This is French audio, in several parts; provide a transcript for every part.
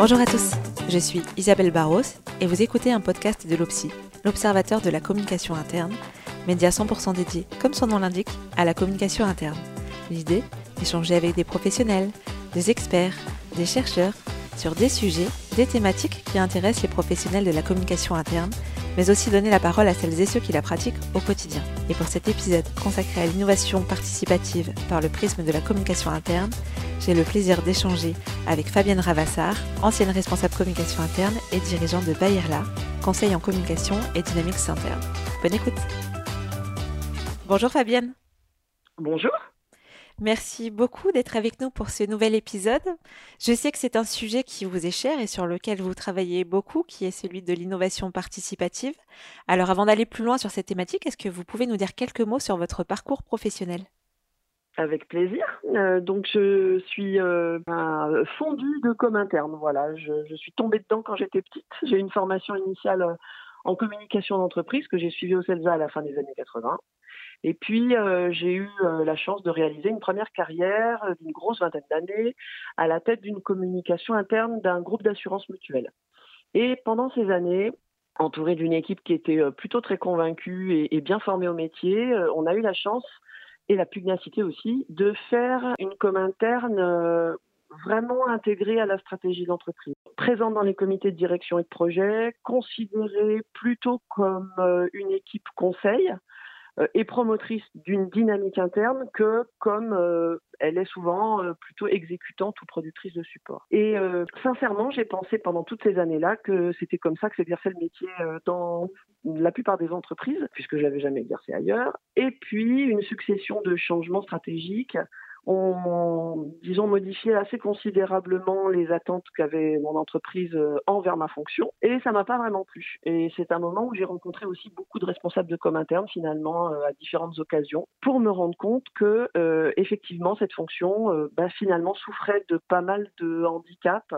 Bonjour à tous, je suis Isabelle Barros et vous écoutez un podcast de l'OPSI, l'Observateur de la communication interne, média 100% dédié, comme son nom l'indique, à la communication interne. L'idée Échanger avec des professionnels, des experts, des chercheurs sur des sujets, des thématiques qui intéressent les professionnels de la communication interne, mais aussi donner la parole à celles et ceux qui la pratiquent au quotidien. Et pour cet épisode consacré à l'innovation participative par le prisme de la communication interne, j'ai le plaisir d'échanger avec Fabienne Ravassar, ancienne responsable communication interne et dirigeante de Bayerla, conseil en communication et dynamics interne. Bonne écoute. Bonjour Fabienne. Bonjour. Merci beaucoup d'être avec nous pour ce nouvel épisode. Je sais que c'est un sujet qui vous est cher et sur lequel vous travaillez beaucoup, qui est celui de l'innovation participative. Alors avant d'aller plus loin sur cette thématique, est-ce que vous pouvez nous dire quelques mots sur votre parcours professionnel? Avec plaisir. Euh, donc je suis euh, fondue de com interne. Voilà, je, suis tombée dedans quand j'étais petite. J'ai une formation initiale euh, en communication d'entreprise que j'ai suivie au CELSA à la fin des années 80. Et puis j'ai eu la chance de réaliser une première carrière d'une grosse vingtaine d'années à la tête d'une communication interne d'un groupe d'assurance mutuelle. Et pendant ces années, entourée d'une équipe qui était plutôt très convaincue et, bien formée au métier, on a eu la chance et la pugnacité aussi, de faire une com interne euh, vraiment intégrée à la stratégie d'entreprise. Présente dans les comités de direction et de projet, considérée plutôt comme euh, une équipe conseil, euh, et promotrice d'une dynamique interne que comme euh, elle est souvent euh, plutôt exécutante ou productrice de support. Et sincèrement, j'ai pensé pendant toutes ces années-là que c'était comme ça que s'exerçait le métier dans la plupart des entreprises, puisque je l'avais jamais exercé ailleurs. Et puis une succession de changements stratégiques ont, disons, modifié assez considérablement les attentes qu'avait mon entreprise euh, envers ma fonction. Et ça m'a pas vraiment plu. Et c'est un moment où j'ai rencontré aussi beaucoup de responsables de com interne, finalement, euh, à différentes occasions, pour me rendre compte que, euh, effectivement, cette fonction, bah, finalement, souffrait de pas mal de handicaps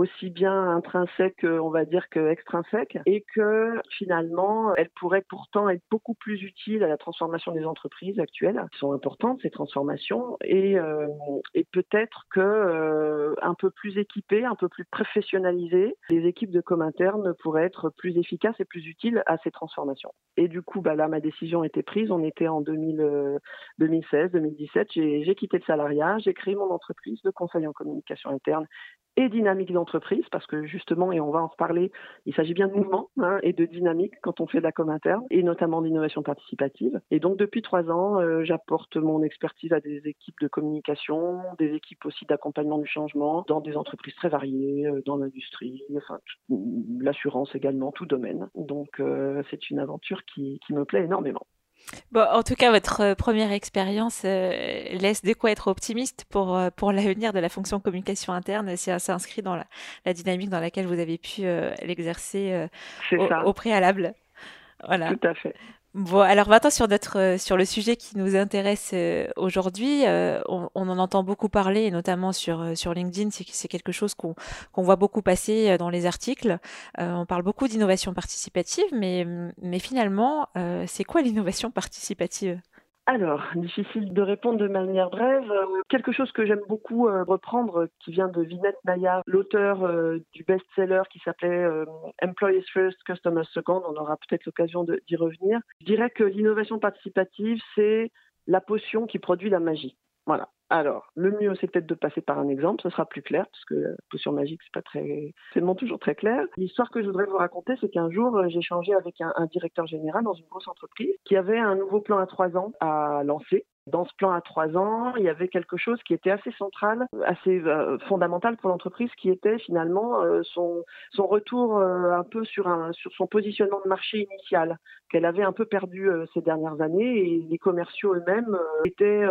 aussi bien intrinsèque, on va dire, que extrinsèque, et que finalement, elle pourrait pourtant être beaucoup plus utile à la transformation des entreprises actuelles, qui sont importantes ces transformations, et, euh, peut-être que euh, un peu plus équipées, un peu plus professionnalisées, les équipes de com interne pourraient être plus efficaces et plus utiles à ces transformations. Et du coup, bah là, ma décision était prise. On était en 2000, 2016, 2017. J'ai quitté le salariat, j'ai créé mon entreprise de conseil en communication interne et dynamique d'entreprise, parce que justement, et on va en reparler, il s'agit bien de mouvement hein, et de dynamique quand on fait de la com interne, et notamment d'innovation participative. Et donc, depuis trois ans, euh, j'apporte mon expertise à des équipes de communication, des équipes aussi d'accompagnement du changement, dans des entreprises très variées, euh, dans l'industrie, l'assurance également, tout domaine. Donc, euh, c'est une aventure qui me plaît énormément. Bon, en tout cas, votre euh, première expérience euh, laisse de quoi être optimiste pour, euh, pour l'avenir de la fonction communication interne si ça s'inscrit dans la, dynamique dans laquelle vous avez pu l'exercer au, préalable. Voilà. Tout à fait. Bon, alors maintenant sur notre euh, sur le sujet qui nous intéresse euh, aujourd'hui, euh, on, en entend beaucoup parler, et notamment sur sur LinkedIn, c'est quelque chose qu'on qu'on voit beaucoup passer dans les articles. on parle beaucoup d'innovation participative, mais mais finalement, c'est quoi l'innovation participative? Alors, difficile de répondre de manière brève. Euh, quelque chose que j'aime beaucoup euh, reprendre, qui vient de Vinette Naya, l'auteur euh, du best-seller qui s'appelait Employees First, Customers Second. On aura peut-être l'occasion d'y revenir. Je dirais que l'innovation participative, c'est la potion qui produit la magie. Voilà. Alors, le mieux, c'est peut-être de passer par un exemple, ce sera plus clair, parce que la potion magique, c'est pas très, c'est toujours très clair. L'histoire que je voudrais vous raconter, c'est qu'un jour, euh, j'ai échangé avec un, directeur général dans une grosse entreprise qui avait un nouveau plan à trois ans à lancer. Dans ce plan à trois ans, il y avait quelque chose qui était assez central, assez euh, fondamental pour l'entreprise, qui était finalement euh, son, retour euh, un peu sur, son positionnement de marché initial, qu'elle avait un peu perdu ces dernières années, et les commerciaux eux-mêmes étaient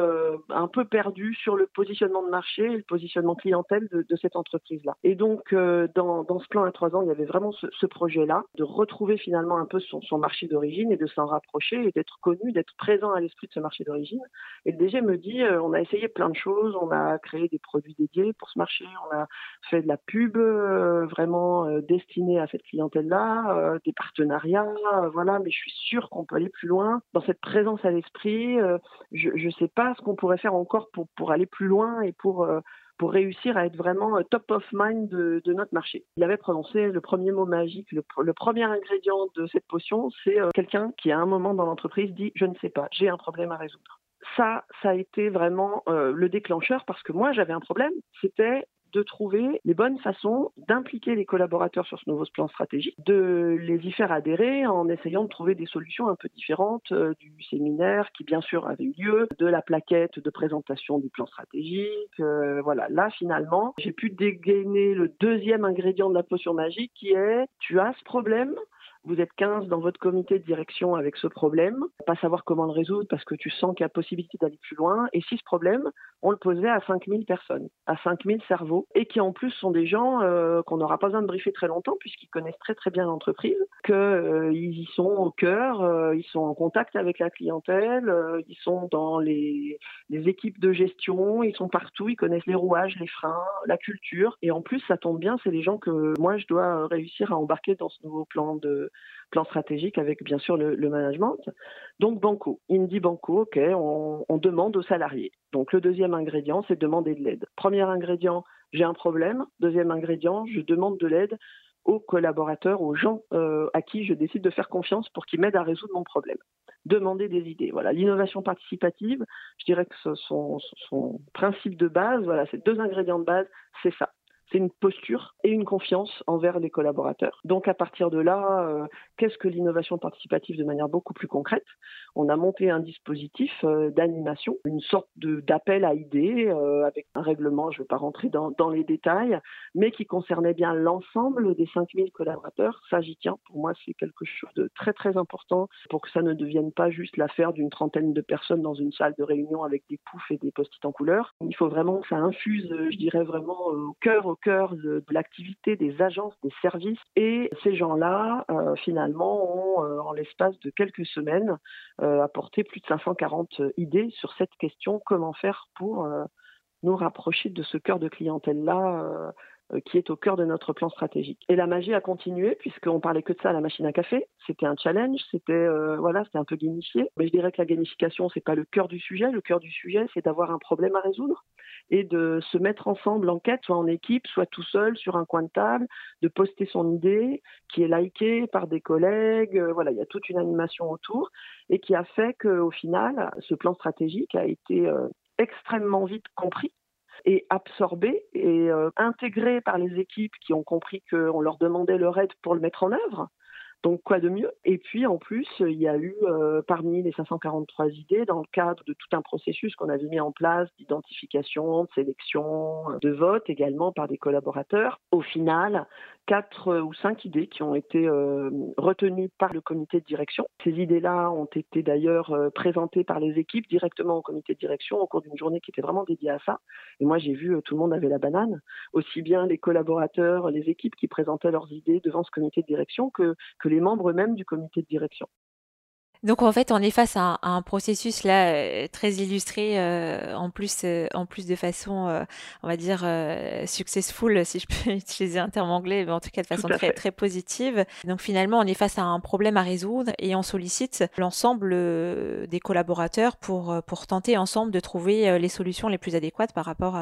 un peu perdus sur le positionnement de marché et le positionnement clientèle de, cette entreprise-là. Et donc, dans, ce plan à trois ans, il y avait vraiment ce, ce projet-là, de retrouver finalement un peu son, son marché d'origine et de s'en rapprocher et d'être connu, d'être présent à l'esprit de ce marché d'origine et le DG me dit, euh, on a essayé plein de choses, on a créé des produits dédiés pour ce marché, on a fait de la pub euh, vraiment euh, destinée à cette clientèle-là, des partenariats, voilà, mais je suis sûre qu'on peut aller plus loin dans cette présence à l'esprit. je ne sais pas ce qu'on pourrait faire encore pour, pour aller plus loin et pour pour réussir à être vraiment top of mind de, notre marché. Il avait prononcé le premier mot magique, le, premier ingrédient de cette potion, c'est quelqu'un qui à un moment dans l'entreprise dit je ne sais pas, j'ai un problème à résoudre ça, ça a été vraiment euh, le déclencheur parce que moi, j'avais un problème. C'était de trouver les bonnes façons d'impliquer les collaborateurs sur ce nouveau plan stratégique, de les y faire adhérer en essayant de trouver des solutions un peu différentes euh, du séminaire qui bien sûr avait eu lieu, de la plaquette de présentation du plan stratégique. Euh, voilà, là finalement, j'ai pu dégainer le deuxième ingrédient de la potion magique qui est tu as ce problème, vous êtes 15 dans votre comité de direction avec ce problème, pas savoir comment le résoudre parce que tu sens qu'il y a possibilité d'aller plus loin. Et si ce problème, on le posait à 5000 personnes, à 5000 cerveaux, et qui en plus sont des gens euh, qu'on n'aura pas besoin de briefer très longtemps puisqu'ils connaissent très très bien l'entreprise, qu'ils euh, y sont au cœur, euh, ils sont en contact avec la clientèle, ils sont dans les, équipes de gestion, ils sont partout, ils connaissent les rouages, les freins, la culture. Et en plus, ça tombe bien, c'est les gens que moi je dois réussir à embarquer dans ce nouveau plan de plan stratégique avec bien sûr le, management. Donc Banco, dit Banco, ok, on, on demande aux salariés. Donc le deuxième ingrédient, c'est demander de l'aide. Premier ingrédient, j'ai un problème. Deuxième ingrédient, je demande de l'aide aux collaborateurs, aux gens euh, à qui je décide de faire confiance pour qu'ils m'aident à résoudre mon problème. Demander des idées. Voilà, l'innovation participative, je dirais que son, son principe de base, voilà, ces deux ingrédients de base, c'est ça c'est une posture et une confiance envers les collaborateurs. Donc à partir de là, euh, qu'est-ce que l'innovation participative de manière beaucoup plus concrète? On a monté un dispositif euh, d'animation, une sorte d'appel à idées euh, avec un règlement, je ne vais pas rentrer dans, dans, les détails, mais qui concernait bien l'ensemble des 5000 collaborateurs. Ça, j'y tiens. Pour moi, c'est quelque chose de très très important pour que ça ne devienne pas juste l'affaire d'une trentaine de personnes dans une salle de réunion avec des poufs et des post-it en couleur. Il faut vraiment que ça infuse, je dirais vraiment au cœur, cœur de, l'activité des agences, des services. Et ces gens-là, euh, finalement, ont, euh, en l'espace de quelques semaines, euh, apporté plus de 540 idées sur cette question comment faire pour nous rapprocher de ce cœur de clientèle-là qui est au cœur de notre plan stratégique. Et la magie a continué puisqu'on parlait que de ça à la machine à café. C'était un challenge, c'était euh, voilà, un peu gamifié. Mais je dirais que la gamification c'est pas le cœur du sujet. Le cœur du sujet c'est d'avoir un problème à résoudre et de se mettre ensemble en quête, soit en équipe, soit tout seul sur un coin de table, de poster son idée qui est likée par des collègues. Euh, voilà, il y a toute une animation autour et qui a fait qu'au final, ce plan stratégique a été extrêmement vite compris et absorbé et euh, intégré par les équipes qui ont compris qu'on leur demandait leur aide pour le mettre en œuvre. Donc quoi de mieux? Et puis en plus, il y a eu euh, parmi les 543 idées, dans le cadre de tout un processus qu'on avait mis en place d'identification, de sélection, de vote également par des collaborateurs, au final, quatre ou cinq idées qui ont été euh, retenues par le comité de direction. Ces idées-là ont été d'ailleurs euh, présentées par les équipes directement au comité de direction au cours d'une journée qui était vraiment dédiée à ça. Et moi, j'ai vu tout le monde avait la banane, aussi bien les collaborateurs, les équipes qui présentaient leurs idées devant ce comité de direction que, que les membres même du comité de direction. Donc en fait, on est face à un, processus là euh, très illustré, euh, en plus euh, en plus de façon, on va dire successful, si je peux utiliser un terme anglais, mais en tout cas de façon très très positive. Donc finalement, on est face à un problème à résoudre et on sollicite l'ensemble des collaborateurs pour pour tenter ensemble de trouver les solutions les plus adéquates par rapport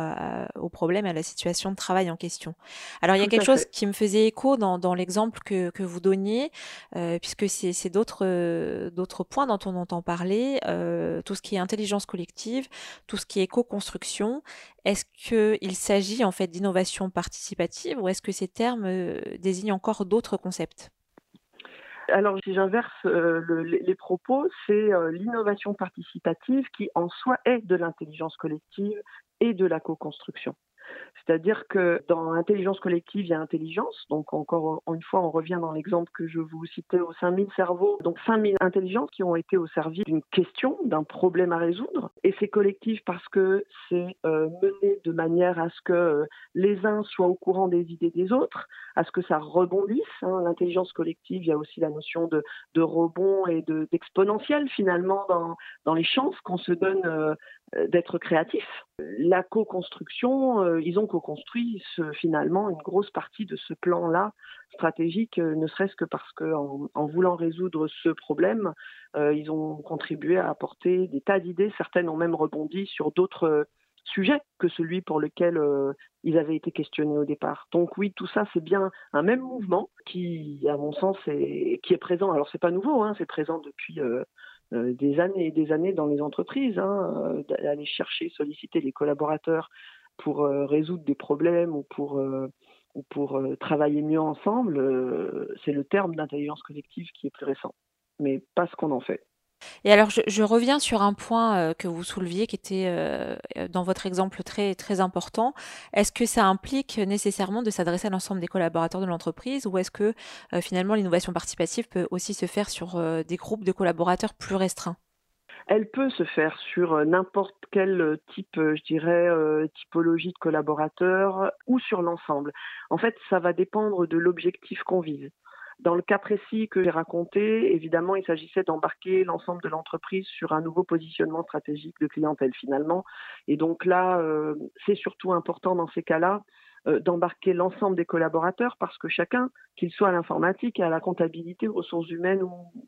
au problème à la situation de travail en question. Alors il y a quelque chose qui me faisait écho dans, dans l'exemple que, que vous donniez, puisque c'est d'autres d'autres point dont on entend parler, euh, tout ce qui est intelligence collective, tout ce qui est co-construction. Est-ce qu'il s'agit en fait d'innovation participative ou est-ce que ces termes euh, désignent encore d'autres concepts? Alors, si j'inverse euh, les, propos, c'est l'innovation participative qui en soi est de l'intelligence collective et de la co-construction. C'est-à-dire que dans intelligence collective, il y a intelligence. Donc encore une fois, on revient dans l'exemple que je vous citais aux 5000 cerveaux. Donc 5000 intelligences qui ont été au service d'une question, d'un problème à résoudre. Et c'est collectif parce que c'est euh, mené de manière à ce que euh, les uns soient au courant des idées des autres, à ce que ça rebondisse. Hein. L'intelligence collective, il y a aussi la notion de, rebond et d'exponentiel finalement dans, dans les chances qu'on se donne euh, d'être créatif. La co-construction, euh, ils ont co-construit finalement une grosse partie de ce plan-là stratégique, euh, ne serait-ce que parce qu'en en, voulant résoudre ce problème, euh, ils ont contribué à apporter des tas d'idées. Certaines ont même rebondi sur d'autres sujet que celui pour lequel ils avaient été questionnés au départ. Donc oui, tout ça, c'est bien un même mouvement qui, à mon sens, est, qui est présent. Alors c'est pas nouveau, hein, c'est présent depuis des années et des années dans les entreprises, hein, d'aller chercher, solliciter les collaborateurs pour résoudre des problèmes ou pour pour euh, travailler mieux ensemble, euh, c'est le terme d'intelligence collective qui est plus récent, mais pas ce qu'on en fait. Et alors, je, reviens sur un point euh, que vous souleviez, qui était dans votre exemple très important. Est-ce que ça implique nécessairement de s'adresser à l'ensemble des collaborateurs de l'entreprise, ou est-ce que finalement l'innovation participative peut aussi se faire sur des groupes de collaborateurs plus restreints? Elle peut se faire sur euh, n'importe quel euh, type, euh, je dirais, typologie de collaborateurs ou sur l'ensemble. En fait, ça va dépendre de l'objectif qu'on vise. Dans le cas précis que j'ai raconté, évidemment, il s'agissait d'embarquer l'ensemble de l'entreprise sur un nouveau positionnement stratégique de clientèle finalement. Et donc là, c'est surtout important dans ces cas-là euh, d'embarquer l'ensemble des collaborateurs parce que chacun, qu'il soit à l'informatique, à la comptabilité, aux ressources humaines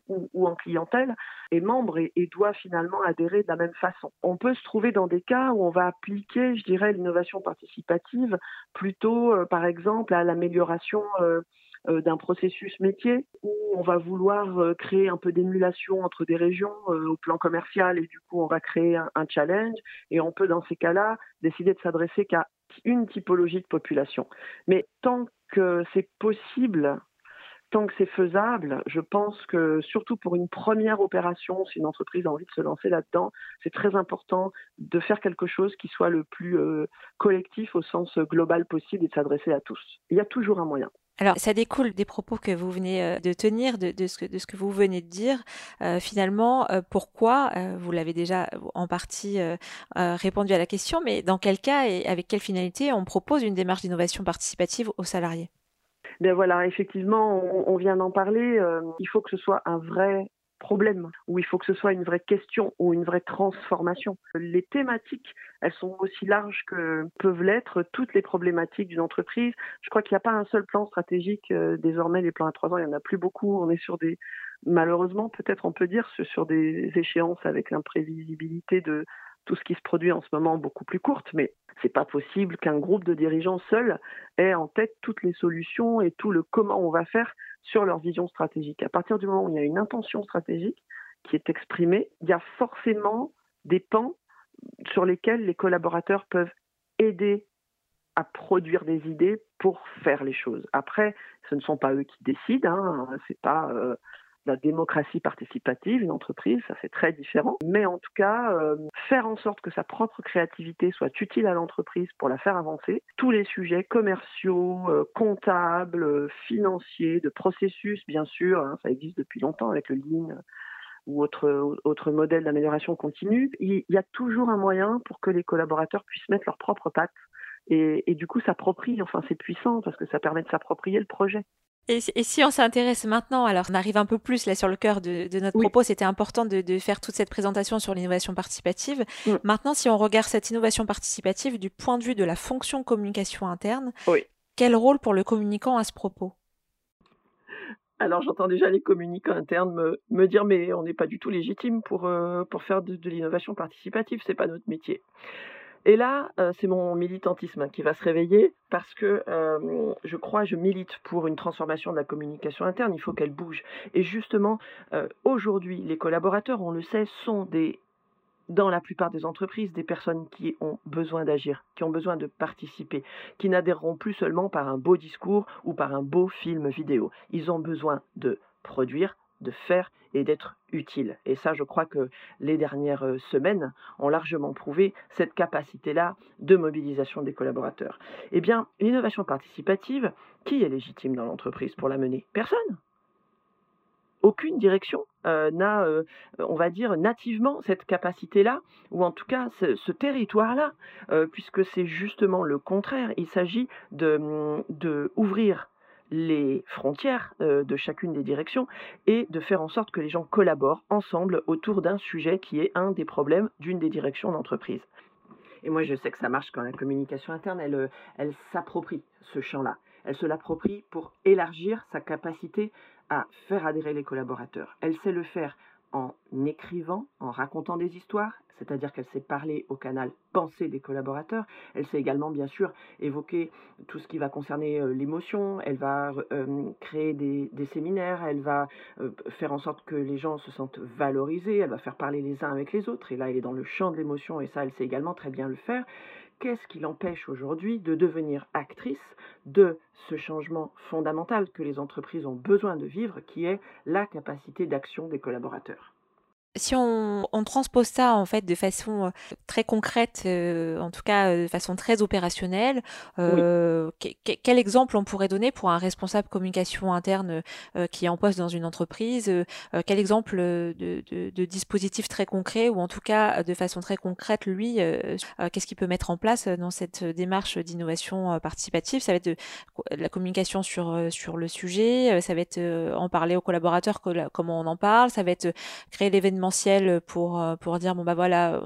ou, en clientèle, est membre et, doit finalement adhérer de la même façon. On peut se trouver dans des cas où on va appliquer, je dirais, l'innovation participative plutôt, euh, par exemple, à l'amélioration euh, d'un processus métier où on va vouloir créer un peu d'émulation entre des régions au plan commercial et du coup on va créer un challenge et on peut dans ces cas-là décider de s'adresser qu'à une typologie de population. Mais tant que c'est possible, tant que c'est faisable, je pense que surtout pour une première opération, si une entreprise a envie de se lancer là-dedans, c'est très important de faire quelque chose qui soit le plus euh, collectif au sens global possible et de s'adresser à tous. Il y a toujours un moyen. Alors, ça découle des propos que vous venez euh, de tenir, de, ce, que, de ce, que, vous venez de dire. Euh, finalement, euh, pourquoi, vous l'avez déjà en partie répondu à la question, mais dans quel cas et avec quelle finalité on propose une démarche d'innovation participative aux salariés? Ben voilà, effectivement, on, on vient d'en parler. il faut que ce soit un vrai problème, où il faut que ce soit une vraie question ou une vraie transformation. Les thématiques, elles sont aussi larges que peuvent l'être toutes les problématiques d'une entreprise. Je crois qu'il n'y a pas un seul plan stratégique. Euh, désormais, les plans à trois ans, il n'y en a plus beaucoup. On est sur des, malheureusement, peut-être on peut dire, sur des échéances avec l'imprévisibilité de tout ce qui se produit en ce moment beaucoup plus courte, mais c'est pas possible qu'un groupe de dirigeants seuls ait en tête toutes les solutions et tout le comment on va faire sur leur vision stratégique. À partir du moment où il y a une intention stratégique qui est exprimée, il y a forcément des pans sur lesquels les collaborateurs peuvent aider à produire des idées pour faire les choses. Après, ce ne sont pas eux qui décident, hein, c'est pas euh, la démocratie participative, une entreprise, ça c'est très différent. Mais en tout cas, euh, faire en sorte que sa propre créativité soit utile à l'entreprise pour la faire avancer. Tous les sujets commerciaux, euh, comptables, euh, financiers, de processus, bien sûr, hein, ça existe depuis longtemps avec le Lean ou autre, autre modèle d'amélioration continue. Il y a toujours un moyen pour que les collaborateurs puissent mettre leurs propres pattes et, et du coup s'approprient. Enfin, c'est puissant parce que ça permet de s'approprier le projet. Et, si on s'intéresse maintenant, alors on arrive un peu plus là sur le cœur de, notre propos, c'était important de, faire toute cette présentation sur l'innovation participative. Mm. Maintenant, si on regarde cette innovation participative du point de vue de la fonction communication interne, quel rôle pour le communicant à ce propos? Alors j'entends déjà les communicants internes me, dire mais on n'est pas du tout légitime pour, euh, pour faire de, de l'innovation participative, c'est pas notre métier. Et là, euh, c'est mon militantisme qui va se réveiller parce que euh, je crois, je milite pour une transformation de la communication interne. Il faut qu'elle bouge. Et justement, euh, aujourd'hui, les collaborateurs, on le sait, sont des dans la plupart des entreprises, des personnes qui ont besoin d'agir, qui ont besoin de participer, qui n'adhéreront plus seulement par un beau discours ou par un beau film vidéo. Ils ont besoin de produire, de faire et d'être utile. Et ça, je crois que les dernières euh, semaines ont largement prouvé cette capacité-là de mobilisation des collaborateurs. Eh bien, l'innovation participative, qui est légitime dans l'entreprise pour la mener? Personne. Aucune direction euh, n'a, euh, on va dire, nativement cette capacité-là, ou en tout cas ce, territoire-là, puisque c'est justement le contraire. Il s'agit de, de ouvrir les frontières euh, de chacune des directions et de faire en sorte que les gens collaborent ensemble autour d'un sujet qui est un des problèmes d'une des directions d'entreprise. Et moi, je sais que ça marche quand la communication interne, elle, euh, elle s'approprie ce champ-là. Elle se l'approprie pour élargir sa capacité à faire adhérer les collaborateurs. Elle sait le faire en écrivant, en racontant des histoires, c'est-à-dire qu'elle sait parler au canal pensée des collaborateurs. Elle sait également, bien sûr, évoquer tout ce qui va concerner euh, l'émotion. Elle va euh, créer des, séminaires. Elle va euh, faire en sorte que les gens se sentent valorisés. Elle va faire parler les uns avec les autres. Et là, elle est dans le champ de l'émotion et ça, elle sait également très bien le faire. Qu'est-ce qui l'empêche aujourd'hui de devenir actrice de ce changement fondamental que les entreprises ont besoin de vivre, qui est la capacité d'action des collaborateurs? Si on, transpose ça en fait de façon euh, très concrète, euh, en tout cas euh, de façon très opérationnelle, quel exemple on pourrait donner pour un responsable communication interne qui est en poste dans une entreprise Quel exemple de, dispositif très concret ou en tout cas de façon très concrète, lui, qu'est-ce qu'il peut mettre en place dans cette démarche d'innovation participative? Ça va être de, la communication sur, sur le sujet, ça va être en parler aux collaborateurs comment on en parle, ça va être créer l'événement pour, euh, pour dire bon bah voilà,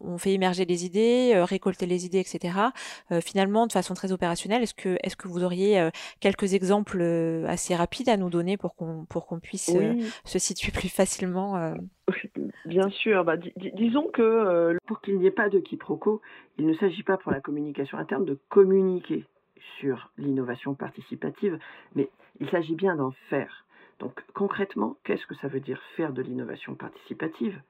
on fait émerger les idées, euh, récolter les idées, etc. Euh, finalement, de façon très opérationnelle, est-ce que, est-ce que vous auriez quelques exemples assez rapides à nous donner pour qu'on, pour qu'on puisse se situer plus facilement Bien sûr, bah, disons que pour qu'il n'y ait pas de quiproquo, il ne s'agit pas pour la communication interne de communiquer sur l'innovation participative, mais il s'agit bien d'en faire. Donc concrètement, qu'est-ce que ça veut dire faire de l'innovation participative?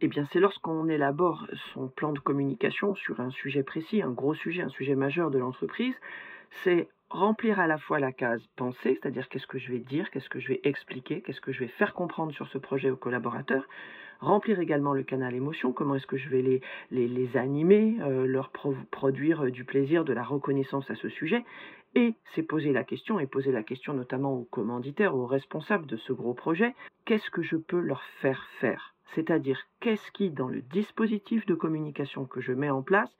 Eh bien c'est lorsqu'on élabore son plan de communication sur un sujet précis, un gros sujet, un sujet majeur de l'entreprise, c'est remplir à la fois la case pensée, c'est-à-dire qu'est-ce que je vais dire, qu'est-ce que je vais expliquer, qu'est-ce que je vais faire comprendre sur ce projet aux collaborateurs, remplir également le canal émotion, comment est-ce que je vais les, animer, euh, leur produire du plaisir, de la reconnaissance à ce sujet, et c'est poser la question, et poser la question notamment aux commanditaires, aux responsables de ce gros projet, qu'est-ce que je peux leur faire faire? C'est-à-dire, qu'est-ce qui, dans le dispositif de communication que je mets en place,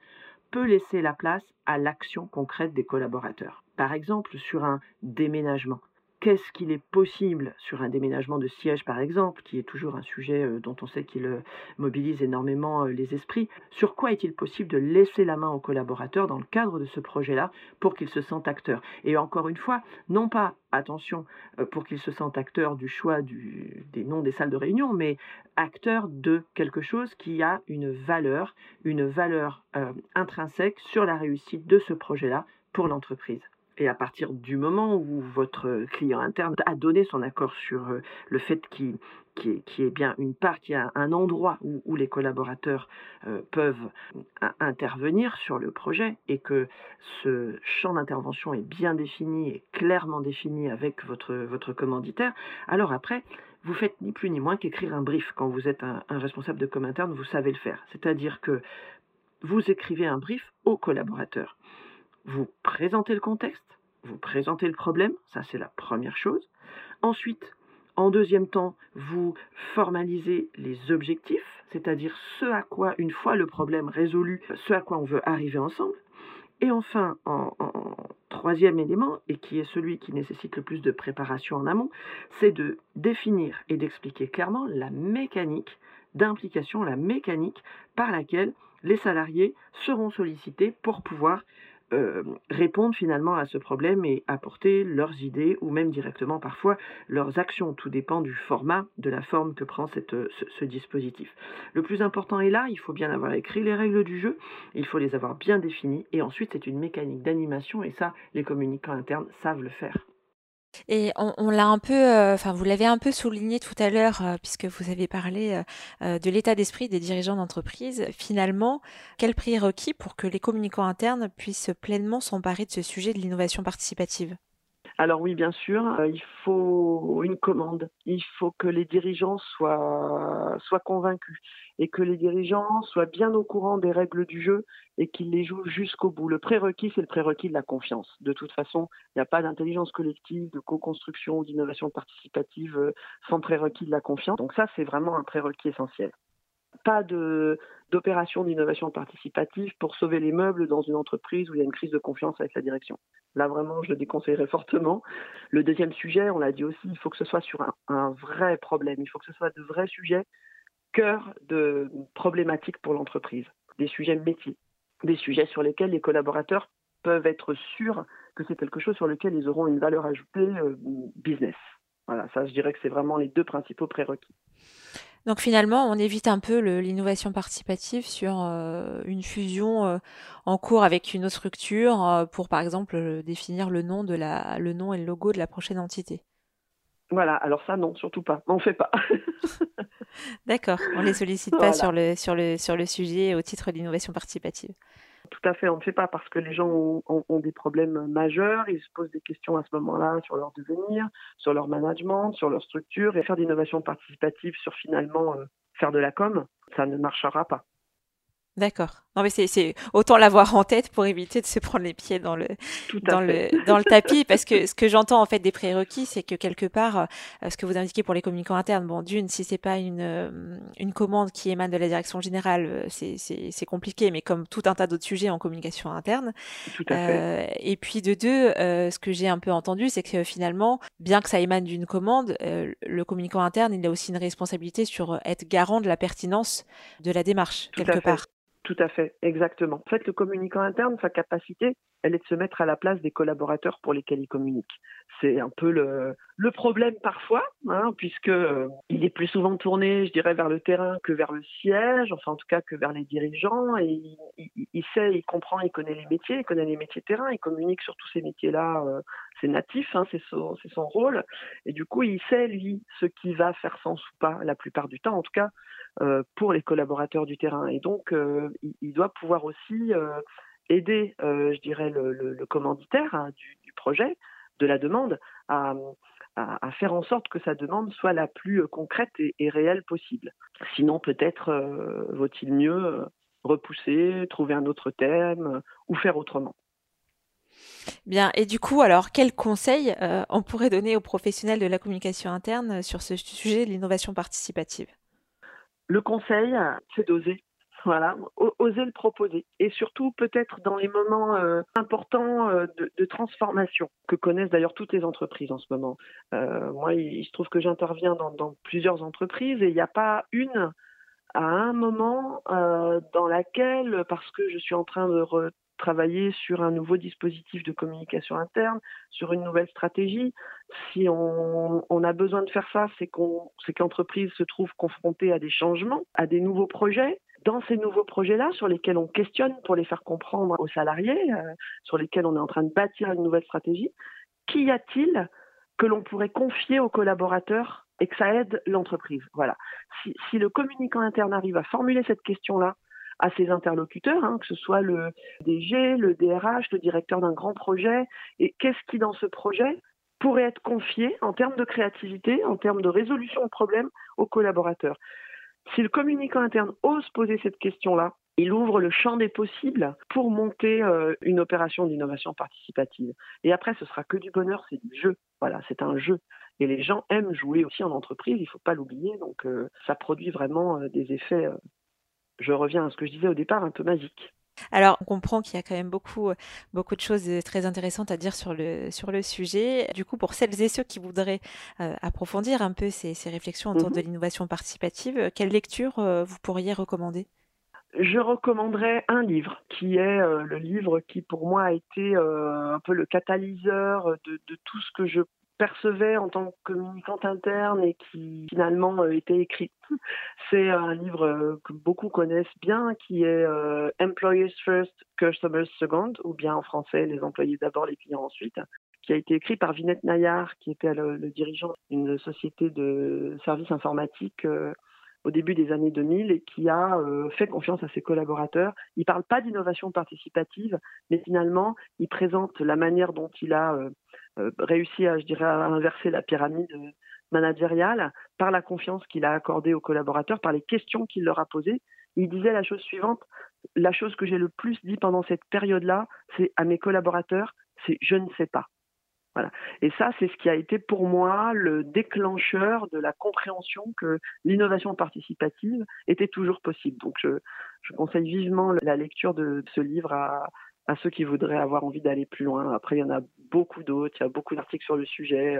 peut laisser la place à l'action concrète des collaborateurs? Par exemple, sur un déménagement qu'est-ce qu'il est possible sur un déménagement de siège, par exemple, qui est toujours un sujet euh, dont on sait qu'il euh, mobilise énormément euh, les esprits, sur quoi est-il possible de laisser la main aux collaborateurs dans le cadre de ce projet-là pour qu'ils se sentent acteurs? Et encore une fois, non pas, attention, pour qu'ils se sentent acteurs du choix des noms des salles de réunion, mais acteurs de quelque chose qui a une valeur, une valeur intrinsèque sur la réussite de ce projet-là pour l'entreprise. Et à partir du moment où votre client interne a donné son accord sur euh, le fait qu'il qui est, bien une part, qu'il y a un endroit où, les collaborateurs euh, peuvent intervenir sur le projet et que ce champ d'intervention est bien défini et clairement défini avec votre, votre commanditaire, alors après, vous faites ni plus ni moins qu'écrire un brief. Quand vous êtes un, un responsable de com interne, vous savez le faire. C'est-à-dire que vous écrivez un brief aux collaborateurs vous présentez le contexte, vous présentez le problème, ça c'est la première chose. Ensuite, en deuxième temps, vous formalisez les objectifs, c'est-à-dire ce à quoi, une fois le problème résolu, ce à quoi on veut arriver ensemble. Et enfin, en, troisième élément, et qui est celui qui nécessite le plus de préparation en amont, c'est de définir et d'expliquer clairement la mécanique d'implication, la mécanique par laquelle les salariés seront sollicités pour pouvoir euh, répondre finalement à ce problème et apporter leurs idées ou même directement parfois leurs actions. Tout dépend du format, de la forme que prend ce, ce, dispositif. Le plus important est là, il faut bien avoir écrit les règles du jeu, il faut les avoir bien définies et ensuite c'est une mécanique d'animation et ça, les communicants internes savent le faire. Et on, l'a un peu, euh, enfin vous l'avez un peu souligné tout à l'heure, euh, puisque vous avez parlé euh, de l'état d'esprit des dirigeants d'entreprise. Finalement, quel prérequis pour que les communicants internes puissent pleinement s'emparer de ce sujet de l'innovation participative? Alors oui, bien sûr, il faut une commande. Il faut que les dirigeants soient, convaincus et que les dirigeants soient bien au courant des règles du jeu et qu'ils les jouent jusqu'au bout. Le prérequis, c'est le prérequis de la confiance. De toute façon, il n'y a pas d'intelligence collective, de co-construction ou d'innovation participative euh, sans prérequis de la confiance. Donc ça, c'est vraiment un prérequis essentiel. Pas d'opération d'innovation participative pour sauver les meubles dans une entreprise où il y a une crise de confiance avec la direction. Là, vraiment, je le déconseillerais fortement. Le deuxième sujet, on l'a dit aussi, il faut que ce soit sur un, vrai problème, il faut que ce soit de vrais sujets cœur de problématiques pour l'entreprise, des sujets métiers, des sujets sur lesquels les collaborateurs peuvent être sûrs que c'est quelque chose sur lequel ils auront une valeur ajoutée euh, business. Voilà, ça je dirais que c'est vraiment les deux principaux prérequis. Donc finalement, on évite un peu l'innovation participative sur une fusion en cours avec une autre structure pour, par exemple, définir le nom, de la, le nom et le logo de la prochaine entité. Voilà, alors ça non, surtout pas. On ne fait pas. D'accord, on ne les sollicite pas sur, le, sur, le, sur le sujet au titre d'innovation participative. Tout à fait, on ne fait pas parce que les gens ont, des problèmes majeurs, ils se posent des questions à ce moment-là sur leur devenir, sur leur management, sur leur structure, et faire d'innovation participative sur finalement euh, faire de la com, ça ne marchera pas. D'accord. Non, mais c'est autant l'avoir en tête pour éviter de se prendre les pieds dans le, dans le, dans le tapis. Parce que ce que j'entends en fait des prérequis, c'est que quelque part, euh, ce que vous indiquez pour les communicants internes, bon, d'une, si c'est pas une, euh, une commande qui émane de la direction générale, euh, c'est compliqué, mais comme tout un tas d'autres sujets en communication interne. Tout à fait. et puis de deux, ce que j'ai un peu entendu, c'est que finalement, bien que ça émane d'une commande, le communicant interne, il a aussi une responsabilité sur être garant de la pertinence de la démarche, quelque part. Tout à fait, exactement. En fait, le communicant interne, sa capacité, elle est de se mettre à la place des collaborateurs pour lesquels il communique. C'est un peu le, problème parfois, hein, puisque euh, il est plus souvent tourné, je dirais, vers le terrain que vers le siège, enfin en tout cas que vers les dirigeants. Et il, sait, il comprend, il connaît les métiers, il connaît les métiers terrain, il communique sur tous ces métiers-là. Euh, c'est natif, hein, c'est son, rôle. Et du coup, il sait lui ce qui va faire sens ou pas la plupart du temps, en tout cas euh, pour les collaborateurs du terrain. Et donc, euh, il, doit pouvoir aussi euh, aider, je dirais, le, commanditaire hein, du, projet, de la demande, à, faire en sorte que sa demande soit la plus concrète et, réelle possible. Sinon, peut-être vaut-il mieux repousser, trouver un autre thème ou faire autrement. Bien, et du coup, alors, quels conseils on pourrait donner aux professionnels de la communication interne sur ce sujet de l'innovation participative? Le conseil, c'est d'oser. Voilà, oser le proposer. Et surtout, peut-être dans les moments euh, importants euh, de, transformation que connaissent d'ailleurs toutes les entreprises en ce moment. Euh, moi, il, se trouve que j'interviens dans, plusieurs entreprises et il n'y a pas une à un moment dans laquelle, parce que je suis en train de travailler sur un nouveau dispositif de communication interne, sur une nouvelle stratégie. Si on, a besoin de faire ça, c'est qu'on, se trouve confrontée à des changements, à des nouveaux projets. Dans ces nouveaux projets-là, sur lesquels on questionne pour les faire comprendre aux salariés, euh, sur lesquels on est en train de bâtir une nouvelle stratégie, qu'y a-t-il que l'on pourrait confier aux collaborateurs et que ça aide l'entreprise? Voilà. Si, si le communicant interne arrive à formuler cette question-là à ses interlocuteurs, hein, que ce soit le DG, le DRH, le directeur d'un grand projet, et qu'est-ce qui dans ce projet pourrait être confié en termes de créativité, en termes de résolution de problèmes aux collaborateurs? Si le communicant interne ose poser cette question-là, il ouvre le champ des possibles pour monter euh, une opération d'innovation participative. Et après, ce sera que du bonheur, c'est du jeu. Voilà, c'est un jeu. Et les gens aiment jouer aussi en entreprise, il ne faut pas l'oublier. Donc, euh, ça produit vraiment euh, des effets je reviens à ce que je disais au départ, un peu magique. Alors, on comprend qu'il y a quand même beaucoup, beaucoup de choses très intéressantes à dire sur le, sur le sujet. Du coup, pour celles et ceux qui voudraient euh, approfondir un peu ces, réflexions autour de mhm. l'innovation participative, quelle lecture euh, vous pourriez recommander? Je recommanderais un livre qui est euh, le livre qui pour moi a été un peu le catalyseur de, de, tout ce que je percevais en tant que communicante interne et qui finalement euh, était écrit. C'est un livre euh, que beaucoup connaissent bien qui est euh, Employees First, Customers Second, ou bien en français Les employés d'abord, les clients ensuite, qui a été écrit par Vinette Nayar, qui était le, dirigeant d'une société de services informatiques au début des années 2000 et qui a fait confiance à ses collaborateurs. Il ne parle pas d'innovation participative, mais finalement, il présente la manière dont il a euh, réussi à, je dirais, inverser la pyramide managériale par la confiance qu'il a accordée aux collaborateurs, par les questions qu'il leur a posées. Il disait la chose suivante, la chose que j'ai le plus dit pendant cette période-là, c'est à mes collaborateurs, c'est je ne sais pas. Voilà. Et ça, c'est ce qui a été pour moi le déclencheur de la compréhension que l'innovation participative était toujours possible. Donc, je, je conseille vivement la lecture de ce livre à, à ceux qui voudraient avoir envie d'aller plus loin. Après, il y en a beaucoup d'autres, il y a beaucoup d'articles sur le sujet.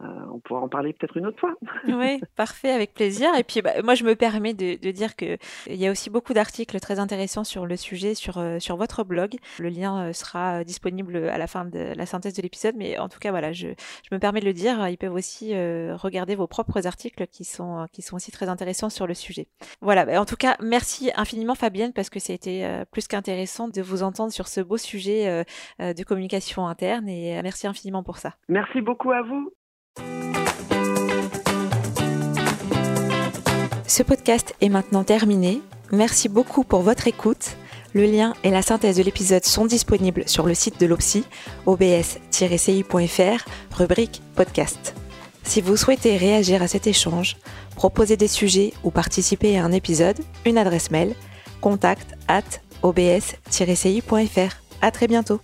On pourra en parler peut-être une autre fois. oui, parfait, avec plaisir. Et puis, bah, moi, je me permets de, dire qu'il y a aussi beaucoup d'articles très intéressants sur le sujet sur, euh, sur votre blog. Le lien euh, sera disponible à la fin de la synthèse de l'épisode. Mais en tout cas, voilà, je, je, me permets de le dire. Ils peuvent aussi euh, regarder vos propres articles qui sont, qui sont aussi très intéressants sur le sujet. Voilà, bah, en tout cas, merci infiniment, Fabienne, parce que ça a été plus qu'intéressant de vous entendre sur ce beau sujet de communication interne. Et merci infiniment pour ça. Merci beaucoup à vous. Ce podcast est maintenant terminé. Merci beaucoup pour votre écoute. Le lien et la synthèse de l'épisode sont disponibles sur le site de l'OPSI, obs-ci.fr, rubrique podcast. Si vous souhaitez réagir à cet échange, proposer des sujets ou participer à un épisode, une adresse mail contact at obs-ci.fr. À très bientôt.